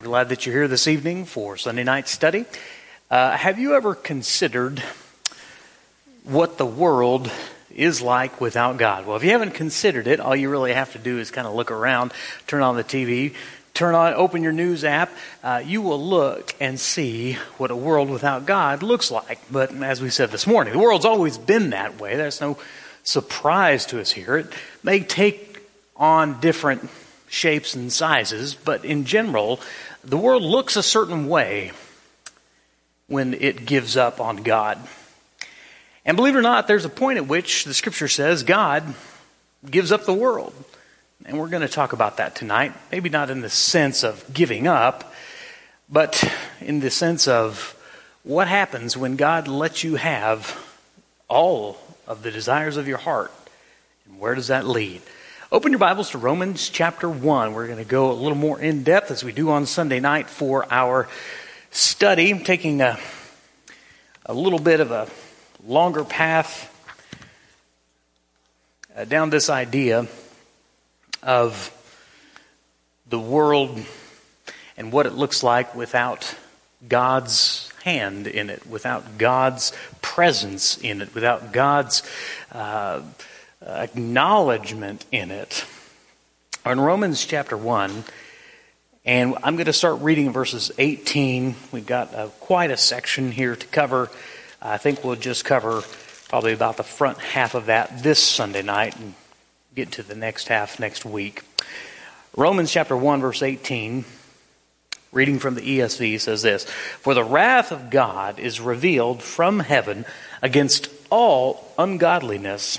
Glad that you're here this evening for Sunday night study. Uh, have you ever considered what the world is like without God? Well, if you haven't considered it, all you really have to do is kind of look around, turn on the TV, turn on, open your news app. Uh, you will look and see what a world without God looks like. But as we said this morning, the world's always been that way. There's no surprise to us here. It may take on different shapes and sizes, but in general, the world looks a certain way when it gives up on God. And believe it or not, there's a point at which the scripture says God gives up the world. And we're going to talk about that tonight. Maybe not in the sense of giving up, but in the sense of what happens when God lets you have all of the desires of your heart. And where does that lead? Open your Bibles to Romans chapter 1. We're going to go a little more in depth as we do on Sunday night for our study, I'm taking a, a little bit of a longer path uh, down this idea of the world and what it looks like without God's hand in it, without God's presence in it, without God's. Uh, acknowledgement in it. In Romans chapter 1, and I'm going to start reading verses 18. We've got uh, quite a section here to cover. I think we'll just cover probably about the front half of that this Sunday night and get to the next half next week. Romans chapter 1, verse 18, reading from the ESV, says this For the wrath of God is revealed from heaven against all ungodliness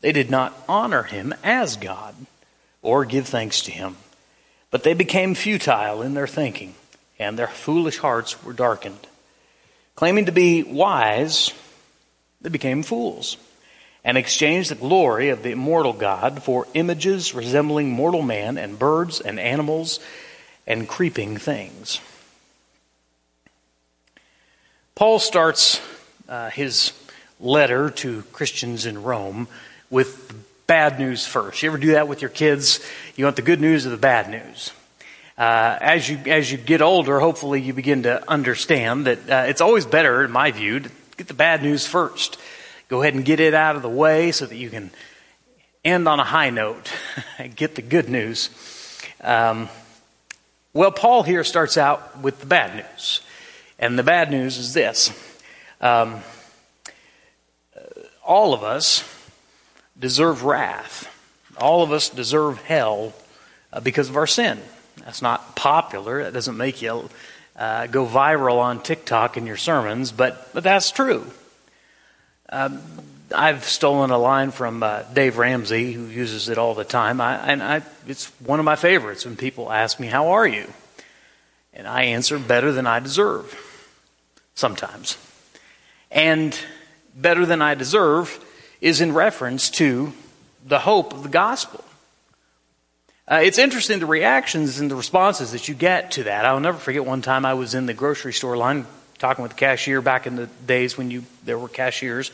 they did not honor him as God or give thanks to him, but they became futile in their thinking, and their foolish hearts were darkened. Claiming to be wise, they became fools and exchanged the glory of the immortal God for images resembling mortal man and birds and animals and creeping things. Paul starts uh, his letter to Christians in Rome with bad news first. You ever do that with your kids? You want the good news or the bad news? Uh, as you as you get older, hopefully you begin to understand that uh, it's always better, in my view, to get the bad news first. Go ahead and get it out of the way so that you can end on a high note and get the good news. Um, well, Paul here starts out with the bad news, and the bad news is this: um, all of us deserve wrath. All of us deserve hell uh, because of our sin. That's not popular. That doesn't make you uh, go viral on TikTok in your sermons, but, but that's true. Um, I've stolen a line from uh, Dave Ramsey, who uses it all the time, I, and I, it's one of my favorites when people ask me, How are you? And I answer, Better than I deserve, sometimes. And better than I deserve is in reference to the hope of the gospel. Uh, it's interesting the reactions and the responses that you get to that. I'll never forget one time I was in the grocery store line talking with the cashier back in the days when you there were cashiers,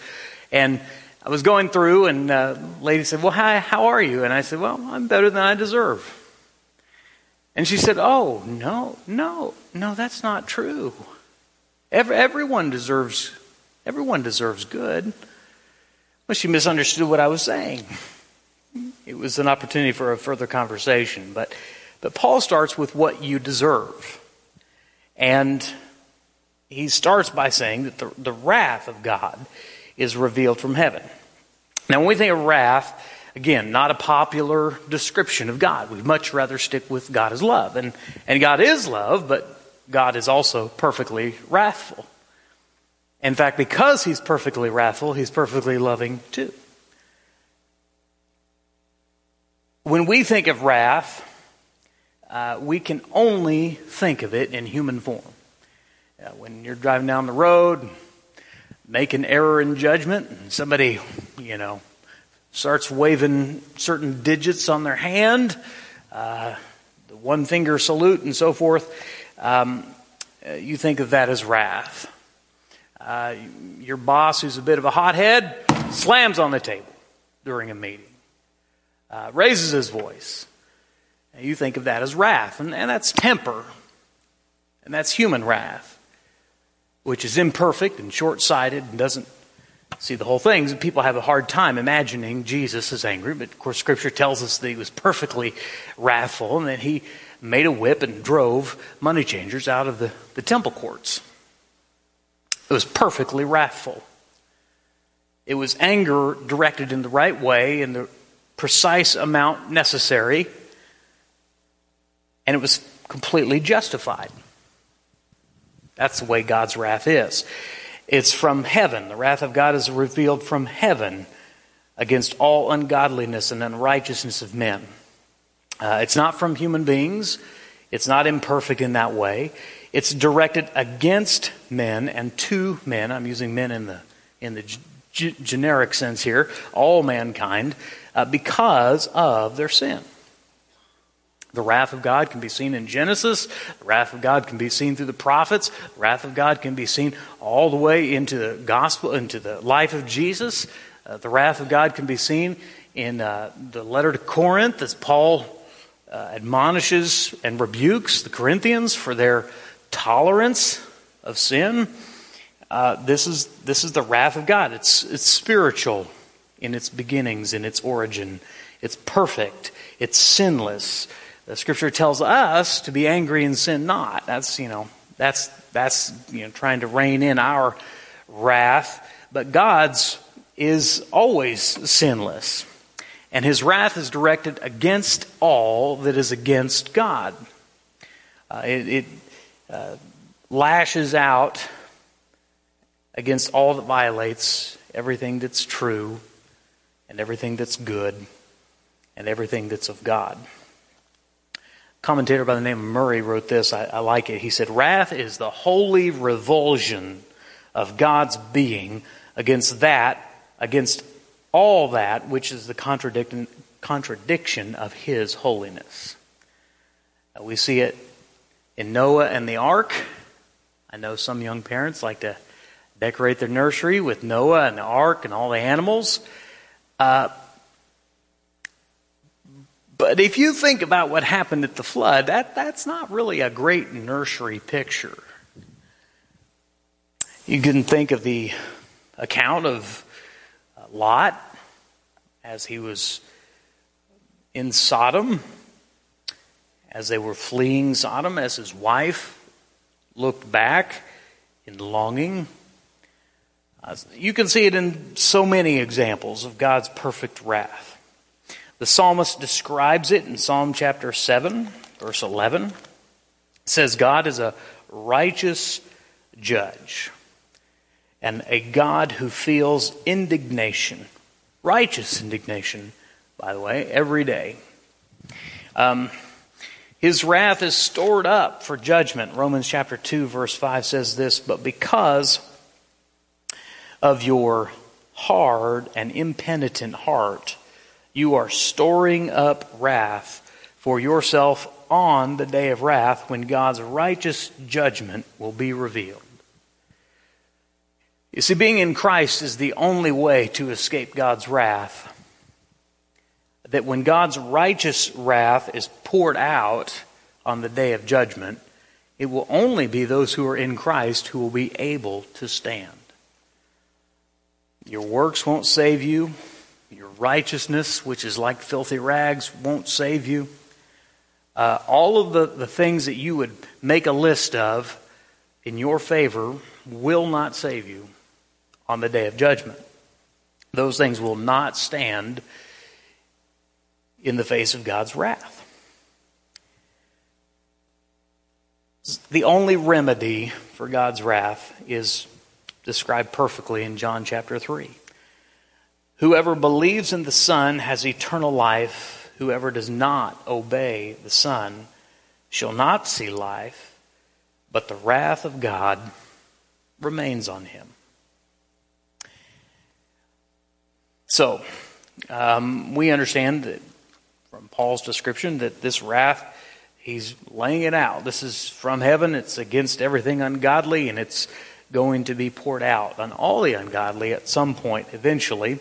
and I was going through, and uh, the lady said, "Well, hi, how are you?" And I said, "Well, I'm better than I deserve." And she said, "Oh no, no, no, that's not true. Every, everyone deserves everyone deserves good." Well, she misunderstood what I was saying. It was an opportunity for a further conversation. But, but Paul starts with what you deserve. And he starts by saying that the, the wrath of God is revealed from heaven. Now, when we think of wrath, again, not a popular description of God. We'd much rather stick with God as love. And, and God is love, but God is also perfectly wrathful. In fact, because he's perfectly wrathful, he's perfectly loving too. When we think of wrath, uh, we can only think of it in human form. Uh, when you're driving down the road, make an error in judgment, and somebody, you know, starts waving certain digits on their hand, uh, the one finger salute, and so forth, um, uh, you think of that as wrath. Uh, your boss, who's a bit of a hothead, slams on the table during a meeting, uh, raises his voice. And you think of that as wrath, and, and that's temper, and that's human wrath, which is imperfect and short sighted and doesn't see the whole thing. People have a hard time imagining Jesus as angry, but of course, Scripture tells us that he was perfectly wrathful and that he made a whip and drove money changers out of the, the temple courts. It was perfectly wrathful. It was anger directed in the right way, in the precise amount necessary, and it was completely justified. That's the way God's wrath is. It's from heaven. The wrath of God is revealed from heaven against all ungodliness and unrighteousness of men. Uh, it's not from human beings. It's not imperfect in that way. It's directed against men and to men. I'm using men in the in the g- generic sense here, all mankind, uh, because of their sin. The wrath of God can be seen in Genesis. The wrath of God can be seen through the prophets. The wrath of God can be seen all the way into the gospel, into the life of Jesus. Uh, the wrath of God can be seen in uh, the letter to Corinth as Paul uh, admonishes and rebukes the Corinthians for their tolerance of sin. Uh, this is this is the wrath of God. It's it's spiritual in its beginnings, in its origin. It's perfect. It's sinless. The Scripture tells us to be angry and sin not. That's you know that's that's you know trying to rein in our wrath. But God's is always sinless, and His wrath is directed against all that is against God. Uh, it, it uh, lashes out against all that violates everything that's true and everything that's good and everything that's of God. A commentator by the name of Murray wrote this. I, I like it. He said, Wrath is the holy revulsion of God's being against that, against all that which is the contradiction, contradiction of His holiness. We see it in Noah and the ark. I know some young parents like to decorate their nursery with Noah and the ark and all the animals. Uh, but if you think about what happened at the flood, that, that's not really a great nursery picture. You can think of the account of uh, Lot as he was in Sodom as they were fleeing Sodom, as his wife looked back in longing. Uh, you can see it in so many examples of God's perfect wrath. The psalmist describes it in Psalm chapter 7, verse 11. It says, God is a righteous judge and a God who feels indignation, righteous indignation, by the way, every day. Um, his wrath is stored up for judgment. Romans chapter 2, verse 5 says this But because of your hard and impenitent heart, you are storing up wrath for yourself on the day of wrath when God's righteous judgment will be revealed. You see, being in Christ is the only way to escape God's wrath that when God's righteous wrath is poured out on the day of judgment, it will only be those who are in Christ who will be able to stand. Your works won't save you. Your righteousness, which is like filthy rags, won't save you. Uh, all of the, the things that you would make a list of in your favor will not save you on the day of judgment. Those things will not stand in the face of God's wrath. The only remedy for God's wrath is described perfectly in John chapter 3. Whoever believes in the Son has eternal life. Whoever does not obey the Son shall not see life, but the wrath of God remains on him. So, um, we understand that from Paul's description that this wrath, he's laying it out. This is from heaven, it's against everything ungodly, and it's going to be poured out on all the ungodly at some point, eventually,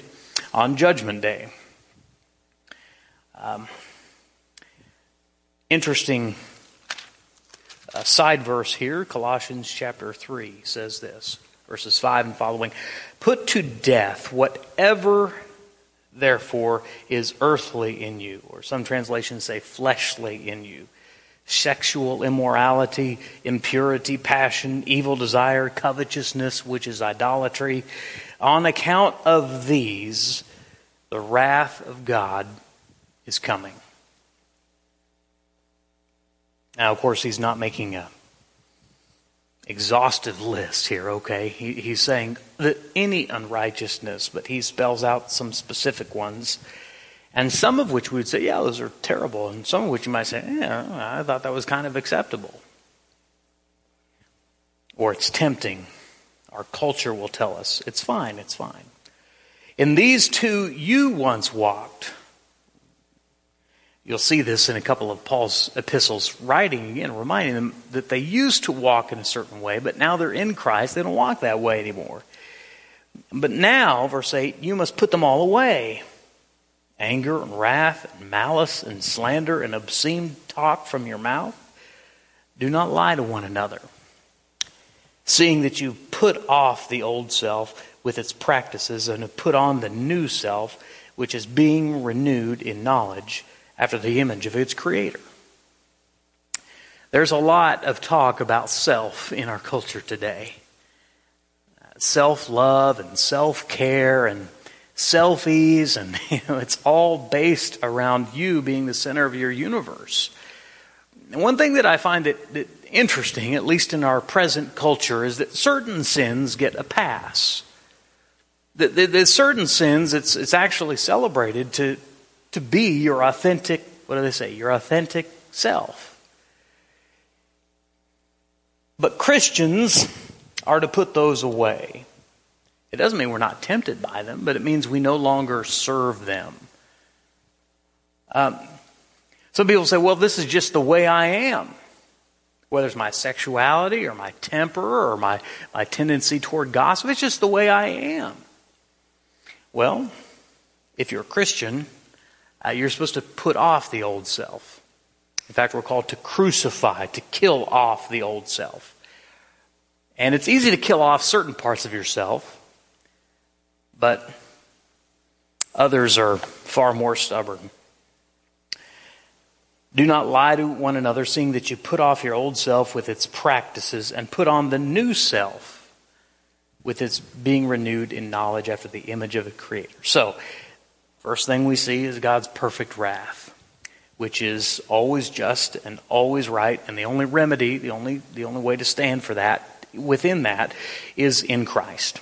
on Judgment Day. Um, interesting uh, side verse here, Colossians chapter 3 says this, verses 5 and following Put to death whatever therefore, is earthly in you, or some translations say fleshly in you. Sexual immorality, impurity, passion, evil desire, covetousness, which is idolatry. On account of these, the wrath of God is coming. Now, of course, he's not making a exhaustive list here, okay? He, he's saying that any unrighteousness, but he spells out some specific ones. And some of which we would say, yeah, those are terrible. And some of which you might say, yeah, I thought that was kind of acceptable. Or it's tempting. Our culture will tell us, it's fine, it's fine. In these too you once walked You'll see this in a couple of Paul's epistles, writing again, reminding them that they used to walk in a certain way, but now they're in Christ. They don't walk that way anymore. But now, verse 8, you must put them all away anger and wrath and malice and slander and obscene talk from your mouth. Do not lie to one another, seeing that you've put off the old self with its practices and have put on the new self, which is being renewed in knowledge after the image of its creator. There's a lot of talk about self in our culture today self love and self care and selfies, and you know, it's all based around you being the center of your universe. And one thing that I find that, that interesting, at least in our present culture, is that certain sins get a pass. That, that, certain sins, it's, it's actually celebrated to, to be your authentic, what do they say, your authentic self. But Christians are to put those away. It doesn't mean we're not tempted by them, but it means we no longer serve them. Um, some people say, well, this is just the way I am. Whether it's my sexuality or my temper or my, my tendency toward gossip, it's just the way I am. Well, if you're a Christian, uh, you're supposed to put off the old self. In fact, we're called to crucify, to kill off the old self. And it's easy to kill off certain parts of yourself, but others are far more stubborn. Do not lie to one another, seeing that you put off your old self with its practices and put on the new self with its being renewed in knowledge after the image of the Creator. So, First thing we see is God's perfect wrath, which is always just and always right, and the only remedy, the only, the only way to stand for that, within that, is in Christ.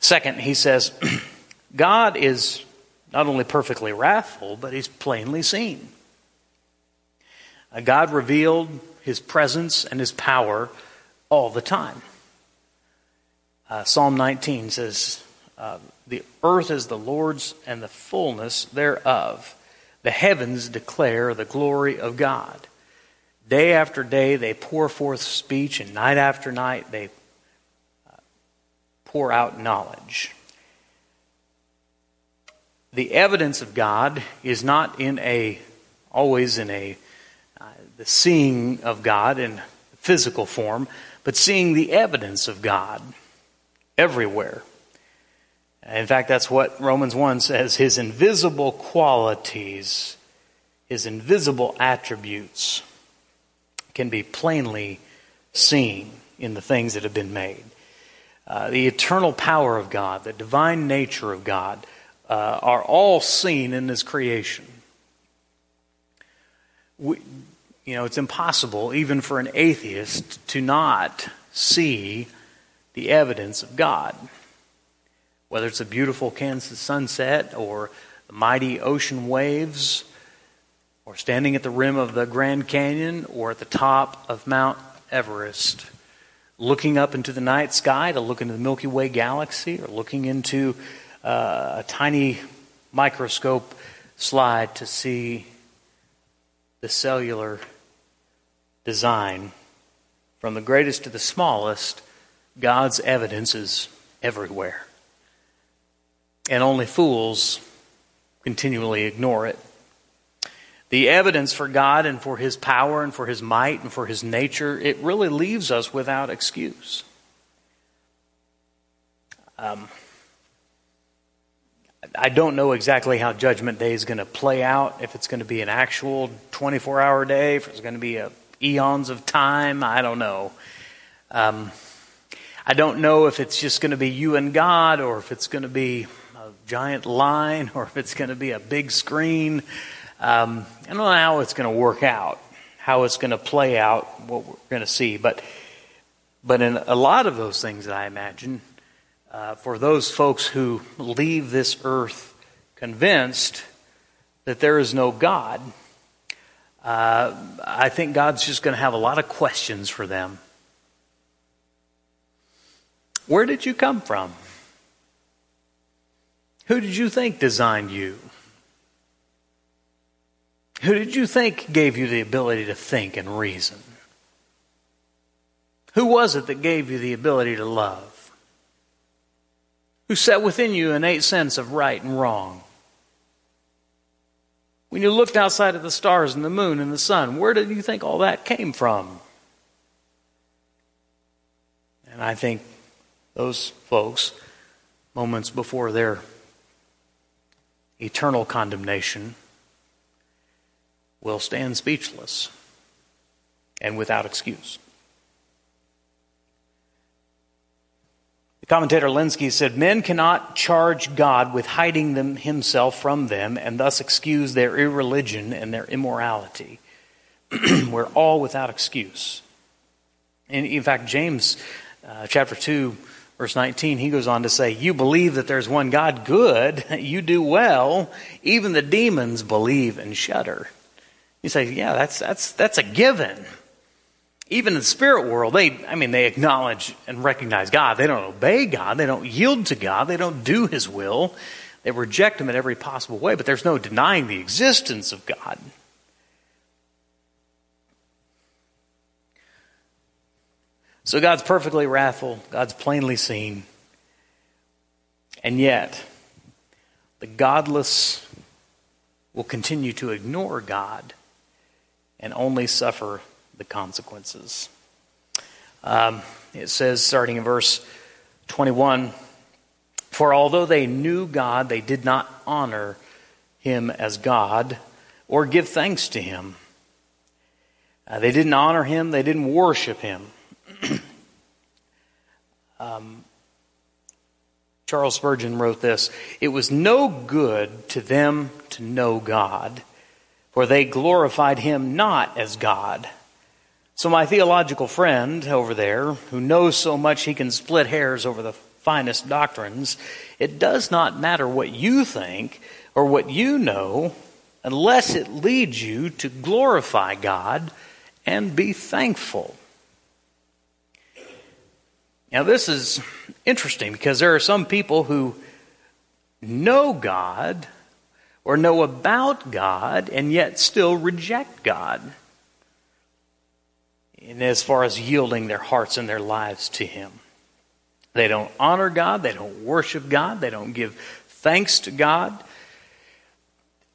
Second, he says, God is not only perfectly wrathful, but he's plainly seen. God revealed his presence and his power all the time. Uh, Psalm 19 says, uh, the earth is the Lord's and the fullness thereof. The heavens declare the glory of God. Day after day they pour forth speech, and night after night they pour out knowledge. The evidence of God is not in a always in a uh, the seeing of God in physical form, but seeing the evidence of God everywhere. In fact, that's what Romans 1 says his invisible qualities, his invisible attributes can be plainly seen in the things that have been made. Uh, the eternal power of God, the divine nature of God, uh, are all seen in His creation. We, you know, it's impossible, even for an atheist, to not see the evidence of God whether it's a beautiful Kansas sunset or the mighty ocean waves or standing at the rim of the Grand Canyon, or at the top of Mount Everest, looking up into the night sky to look into the Milky Way galaxy, or looking into uh, a tiny microscope slide to see the cellular design, from the greatest to the smallest, God's evidence is everywhere. And only fools continually ignore it. The evidence for God and for His power and for His might and for His nature, it really leaves us without excuse. Um, I don't know exactly how Judgment Day is going to play out, if it's going to be an actual 24 hour day, if it's going to be a, eons of time, I don't know. Um, I don't know if it's just going to be you and God, or if it's going to be a giant line, or if it's going to be a big screen. Um, I don't know how it's going to work out, how it's going to play out, what we're going to see. But, but in a lot of those things that I imagine, uh, for those folks who leave this earth convinced that there is no God, uh, I think God's just going to have a lot of questions for them. Where did you come from? Who did you think designed you? Who did you think gave you the ability to think and reason? Who was it that gave you the ability to love? Who set within you an innate sense of right and wrong? When you looked outside at the stars and the moon and the sun, where did you think all that came from? And I think those folks, moments before their eternal condemnation, will stand speechless and without excuse. The commentator Lenski said, Men cannot charge God with hiding them himself from them and thus excuse their irreligion and their immorality. We're all without excuse. And in fact, James uh, chapter 2, Verse 19, he goes on to say, You believe that there's one God, good, you do well. Even the demons believe and shudder. You say, Yeah, that's, that's, that's a given. Even in the spirit world, they, I mean, they acknowledge and recognize God. They don't obey God. They don't yield to God. They don't do His will. They reject Him in every possible way, but there's no denying the existence of God. So God's perfectly wrathful, God's plainly seen. And yet, the godless will continue to ignore God and only suffer the consequences. Um, it says, starting in verse 21 For although they knew God, they did not honor him as God or give thanks to him. Uh, they didn't honor him, they didn't worship him. um, Charles Spurgeon wrote this It was no good to them to know God, for they glorified him not as God. So, my theological friend over there, who knows so much he can split hairs over the finest doctrines, it does not matter what you think or what you know unless it leads you to glorify God and be thankful. Now, this is interesting because there are some people who know God or know about God and yet still reject God. And as far as yielding their hearts and their lives to Him, they don't honor God, they don't worship God, they don't give thanks to God.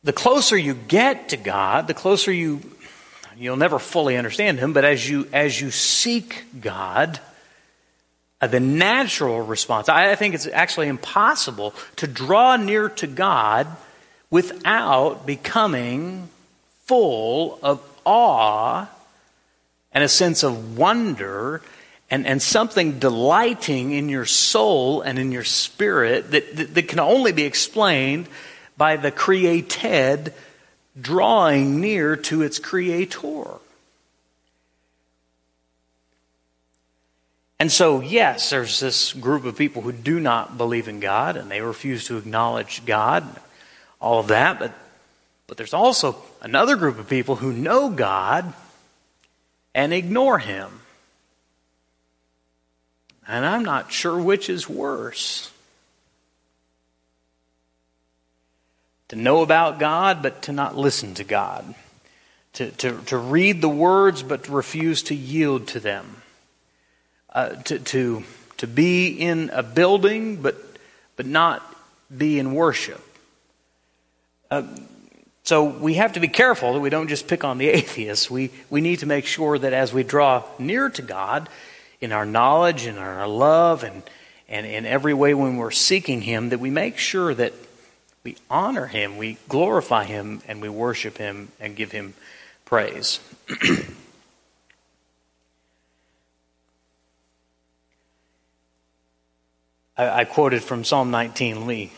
The closer you get to God, the closer you you'll never fully understand him, but as you as you seek God, uh, the natural response. I think it's actually impossible to draw near to God without becoming full of awe and a sense of wonder and, and something delighting in your soul and in your spirit that, that, that can only be explained by the created drawing near to its creator. And so, yes, there's this group of people who do not believe in God and they refuse to acknowledge God, all of that, but, But there's also another group of people who know God and ignore Him. And I'm not sure which is worse. To know about God, but to not listen to God. To, to, to read the words, but to refuse to yield to them. Uh, to, to, to be in a building, but, but not be in worship. Uh, so we have to be careful that we don't just pick on the atheists. We, we need to make sure that as we draw near to God, in our knowledge and our love and, and in every way when we're seeking Him, that we make sure that we honor Him, we glorify Him, and we worship Him and give Him praise. I, I quoted from Psalm 19. Lee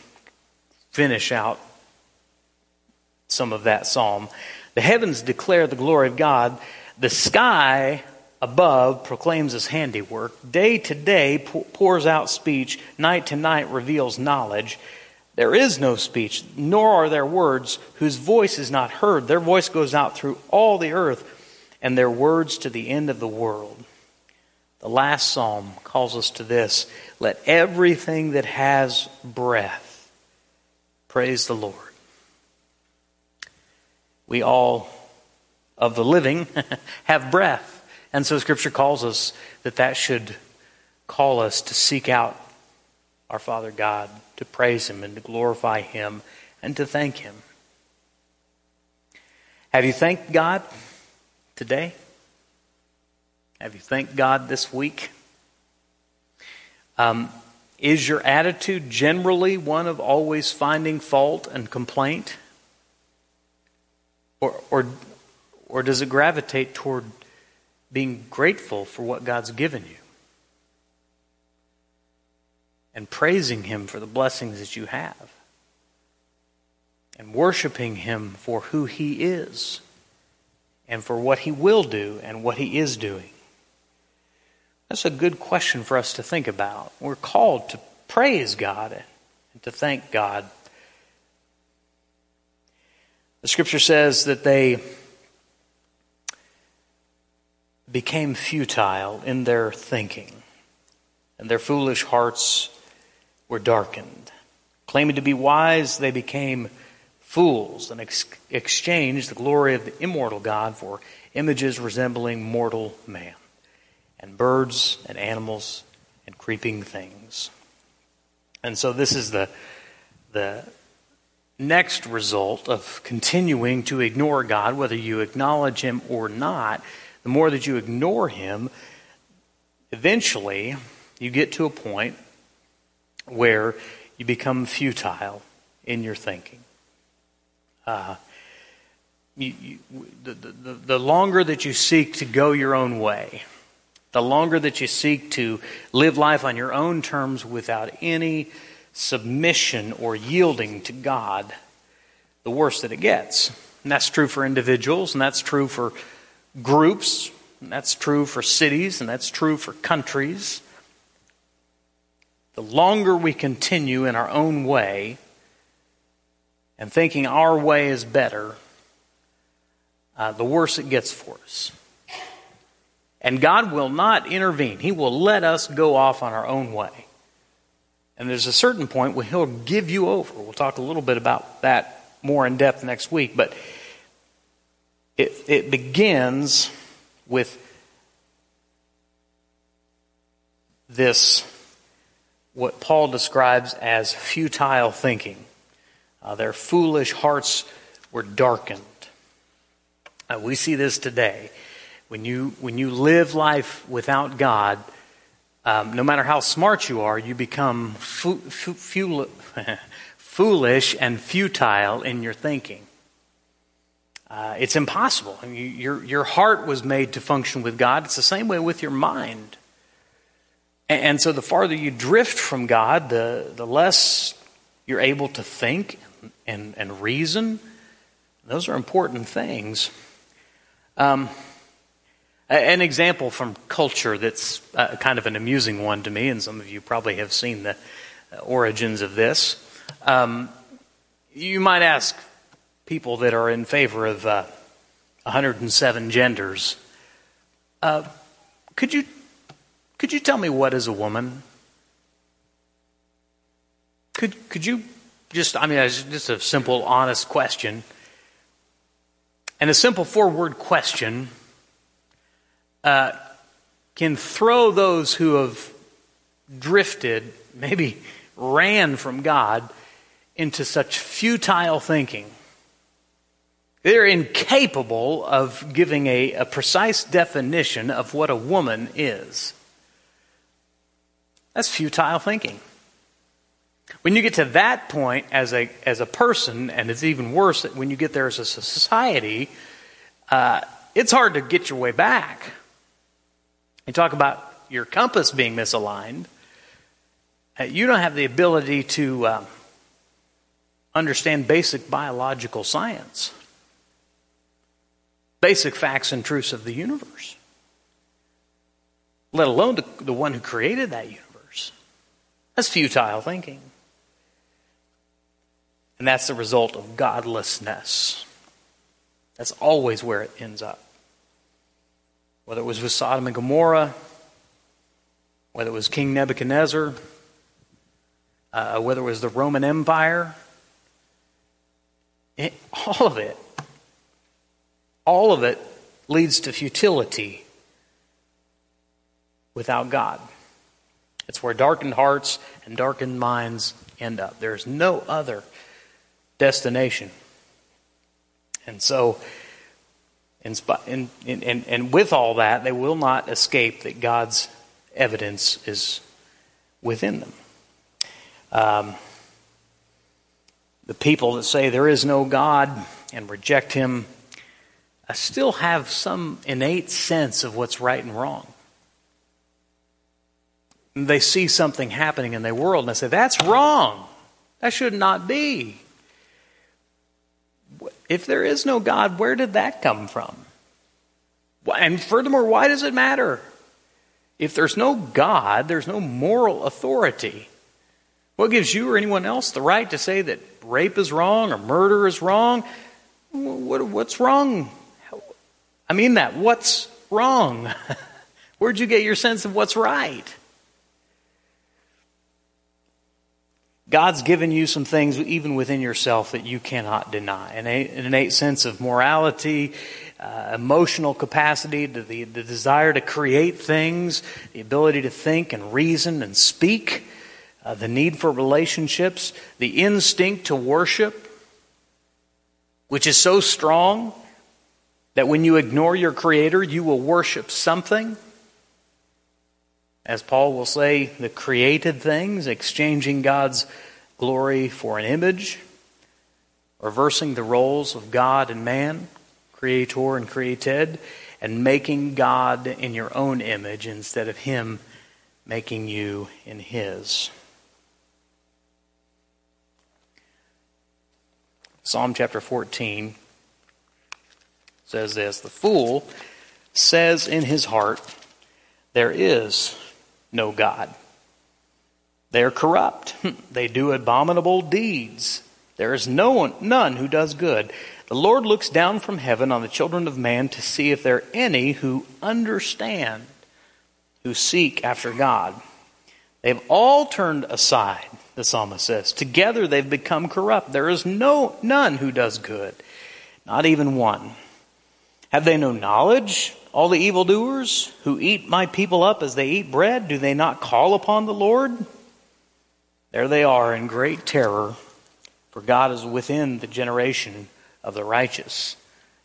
finish out some of that psalm. The heavens declare the glory of God. The sky above proclaims his handiwork. Day to day pours out speech. Night to night reveals knowledge. There is no speech, nor are there words whose voice is not heard. Their voice goes out through all the earth, and their words to the end of the world. The last psalm calls us to this let everything that has breath praise the Lord. We all of the living have breath. And so Scripture calls us that that should call us to seek out our Father God, to praise Him and to glorify Him and to thank Him. Have you thanked God today? Have you thanked God this week? Um, is your attitude generally one of always finding fault and complaint? Or, or, or does it gravitate toward being grateful for what God's given you and praising Him for the blessings that you have and worshiping Him for who He is and for what He will do and what He is doing? That's a good question for us to think about. We're called to praise God and to thank God. The scripture says that they became futile in their thinking, and their foolish hearts were darkened. Claiming to be wise, they became fools and ex- exchanged the glory of the immortal God for images resembling mortal man, and birds and animals and creeping things. And so this is the, the next result of continuing to ignore God, whether you acknowledge Him or not the more that you ignore him, eventually you get to a point where you become futile in your thinking. Uh, you, you, the, the, the longer that you seek to go your own way, the longer that you seek to live life on your own terms without any submission or yielding to God, the worse that it gets. And that's true for individuals, and that's true for groups. And that's true for cities, and that's true for countries. The longer we continue in our own way and thinking our way is better, uh, the worse it gets for us. And God will not intervene. He will let us go off on our own way. And there's a certain point where He'll give you over. We'll talk a little bit about that more in depth next week. But it, it begins with this, what Paul describes as futile thinking. Uh, their foolish hearts were darkened. Uh, we see this today. When you, when you live life without God, um, no matter how smart you are, you become fu- fu- foolish and futile in your thinking. Uh, it's impossible. I mean, your, your heart was made to function with God. It's the same way with your mind. And, and so the farther you drift from God, the, the less you're able to think and, and reason. Those are important things. Um, an example from culture that's uh, kind of an amusing one to me, and some of you probably have seen the origins of this. Um, you might ask, people that are in favor of uh, 107 genders. Uh, could you could you tell me what is a woman? Could could you just I mean it's just a simple honest question. And a simple four word question uh, can throw those who have drifted, maybe ran from God, into such futile thinking. They're incapable of giving a, a precise definition of what a woman is. That's futile thinking. When you get to that point as a, as a person, and it's even worse when you get there as a society, uh, it's hard to get your way back. You talk about your compass being misaligned. Uh, you don't have the ability to uh, understand basic biological science, basic facts and truths of the universe, let alone the, the one who created that universe. That's futile thinking. And that's the result of godlessness. That's always where it ends up. Whether it was with Sodom and Gomorrah, whether it was King Nebuchadnezzar, uh, whether it was the Roman Empire, it, all of it, all of it leads to futility without God. It's where darkened hearts and darkened minds end up. There's no other destination. And so, and, and, and with all that, they will not escape that God's evidence is within them. Um, the people that say there is no God and reject Him uh, still have some innate sense of what's right and wrong. they see something happening in their world and they say, That's wrong. That should not be. If there is no God, where did that come from? And furthermore, why does it matter? If there's no God, there's no moral authority. What gives you or anyone else the right to say that rape is wrong or murder is wrong? What, what's wrong? I mean that. What's wrong? Where'd you get your sense of what's right? God's given you some things, even within yourself, that you cannot deny. An, innate sense of morality, uh, emotional capacity, the, the, the desire to create things, the ability to think and reason and speak, uh, the need for relationships, the instinct to worship, which is so strong that when you ignore your Creator, you will worship something. As Paul will say, the created things, exchanging God's glory for an image, reversing the roles of God and man, creator and created, and making God in your own image instead of Him making you in His. Psalm chapter 14 says this The fool says in his heart, There is no God. They are corrupt. They do abominable deeds. There is no one, none who does good. The Lord looks down from heaven on the children of man to see if there are any who understand, who seek after God. They've all turned aside, the psalmist says. Together they've become corrupt. There is no none who does good, not even one. Have they no knowledge? All the evildoers who eat my people up as they eat bread, do they not call upon the Lord? There they are in great terror, for God is within the generation of the righteous.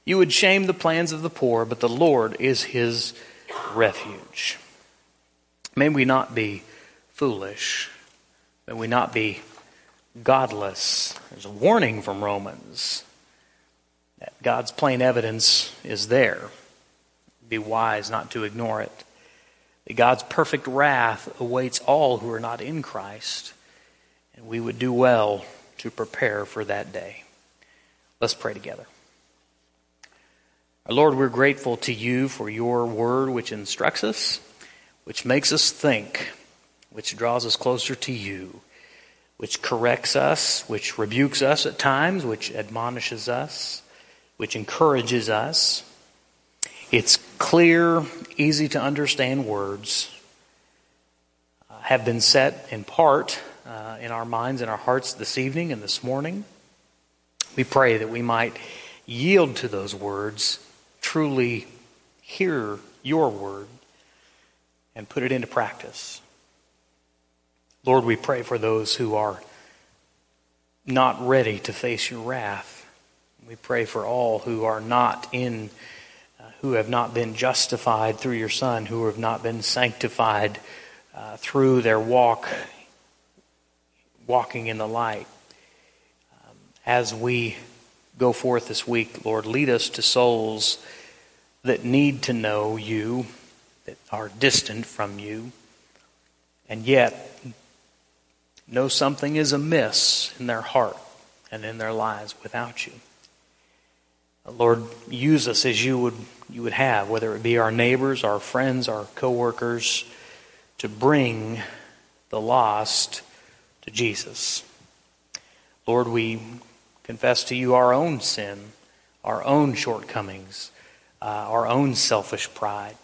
You would shame the plans of the poor, but the Lord is his refuge. May we not be foolish. May we not be godless. There's a warning from Romans that God's plain evidence is there. Be wise not to ignore it. That God's perfect wrath awaits all who are not in Christ, and we would do well to prepare for that day. Let's pray together. Our Lord, we're grateful to you for your word which instructs us, which makes us think, which draws us closer to you which corrects us, which rebukes us at times, which admonishes us, which encourages us. Its clear, easy to understand words uh, have been set in part uh, in our minds and our hearts this evening and this morning. We pray that we might yield to those words, truly hear your word, and put it into practice. Lord, we pray for those who are not ready to face your wrath. We pray for all who are not in, who have not been justified through your Son, who have not been sanctified uh, through their walk, walking in the light. Um, as we go forth this week, Lord, lead us to souls that need to know you, that are distant from you, and yet know something is amiss in their heart and in their lives without you. Lord, use us as you would you would have, whether it be our neighbors, our friends, our coworkers, to bring the lost to Jesus. Lord, we confess to you our own sin, our own shortcomings, uh, our own selfish pride,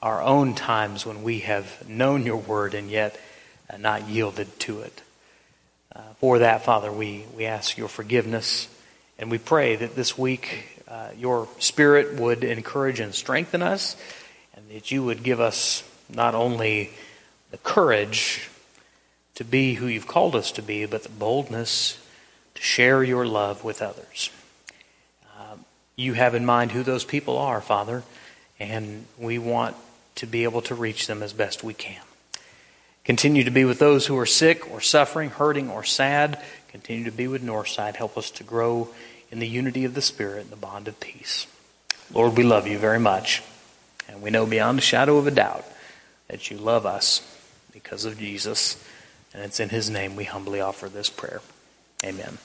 our own times when we have known your word and yet uh, not yielded to it. Uh, for that, Father, we, we ask your forgiveness, and we pray that this week uh, your Spirit would encourage and strengthen us, and that you would give us not only the courage to be who you've called us to be, but the boldness to share your love with others. Uh, you have in mind who those people are, Father, and we want to be able to reach them as best we can. Continue to be with those who are sick or suffering, hurting or sad. Continue to be with Northside. Help us to grow in the unity of the Spirit and the bond of peace. Lord, we love you very much. And we know beyond a shadow of a doubt that you love us because of Jesus. And it's in his name we humbly offer this prayer. Amen.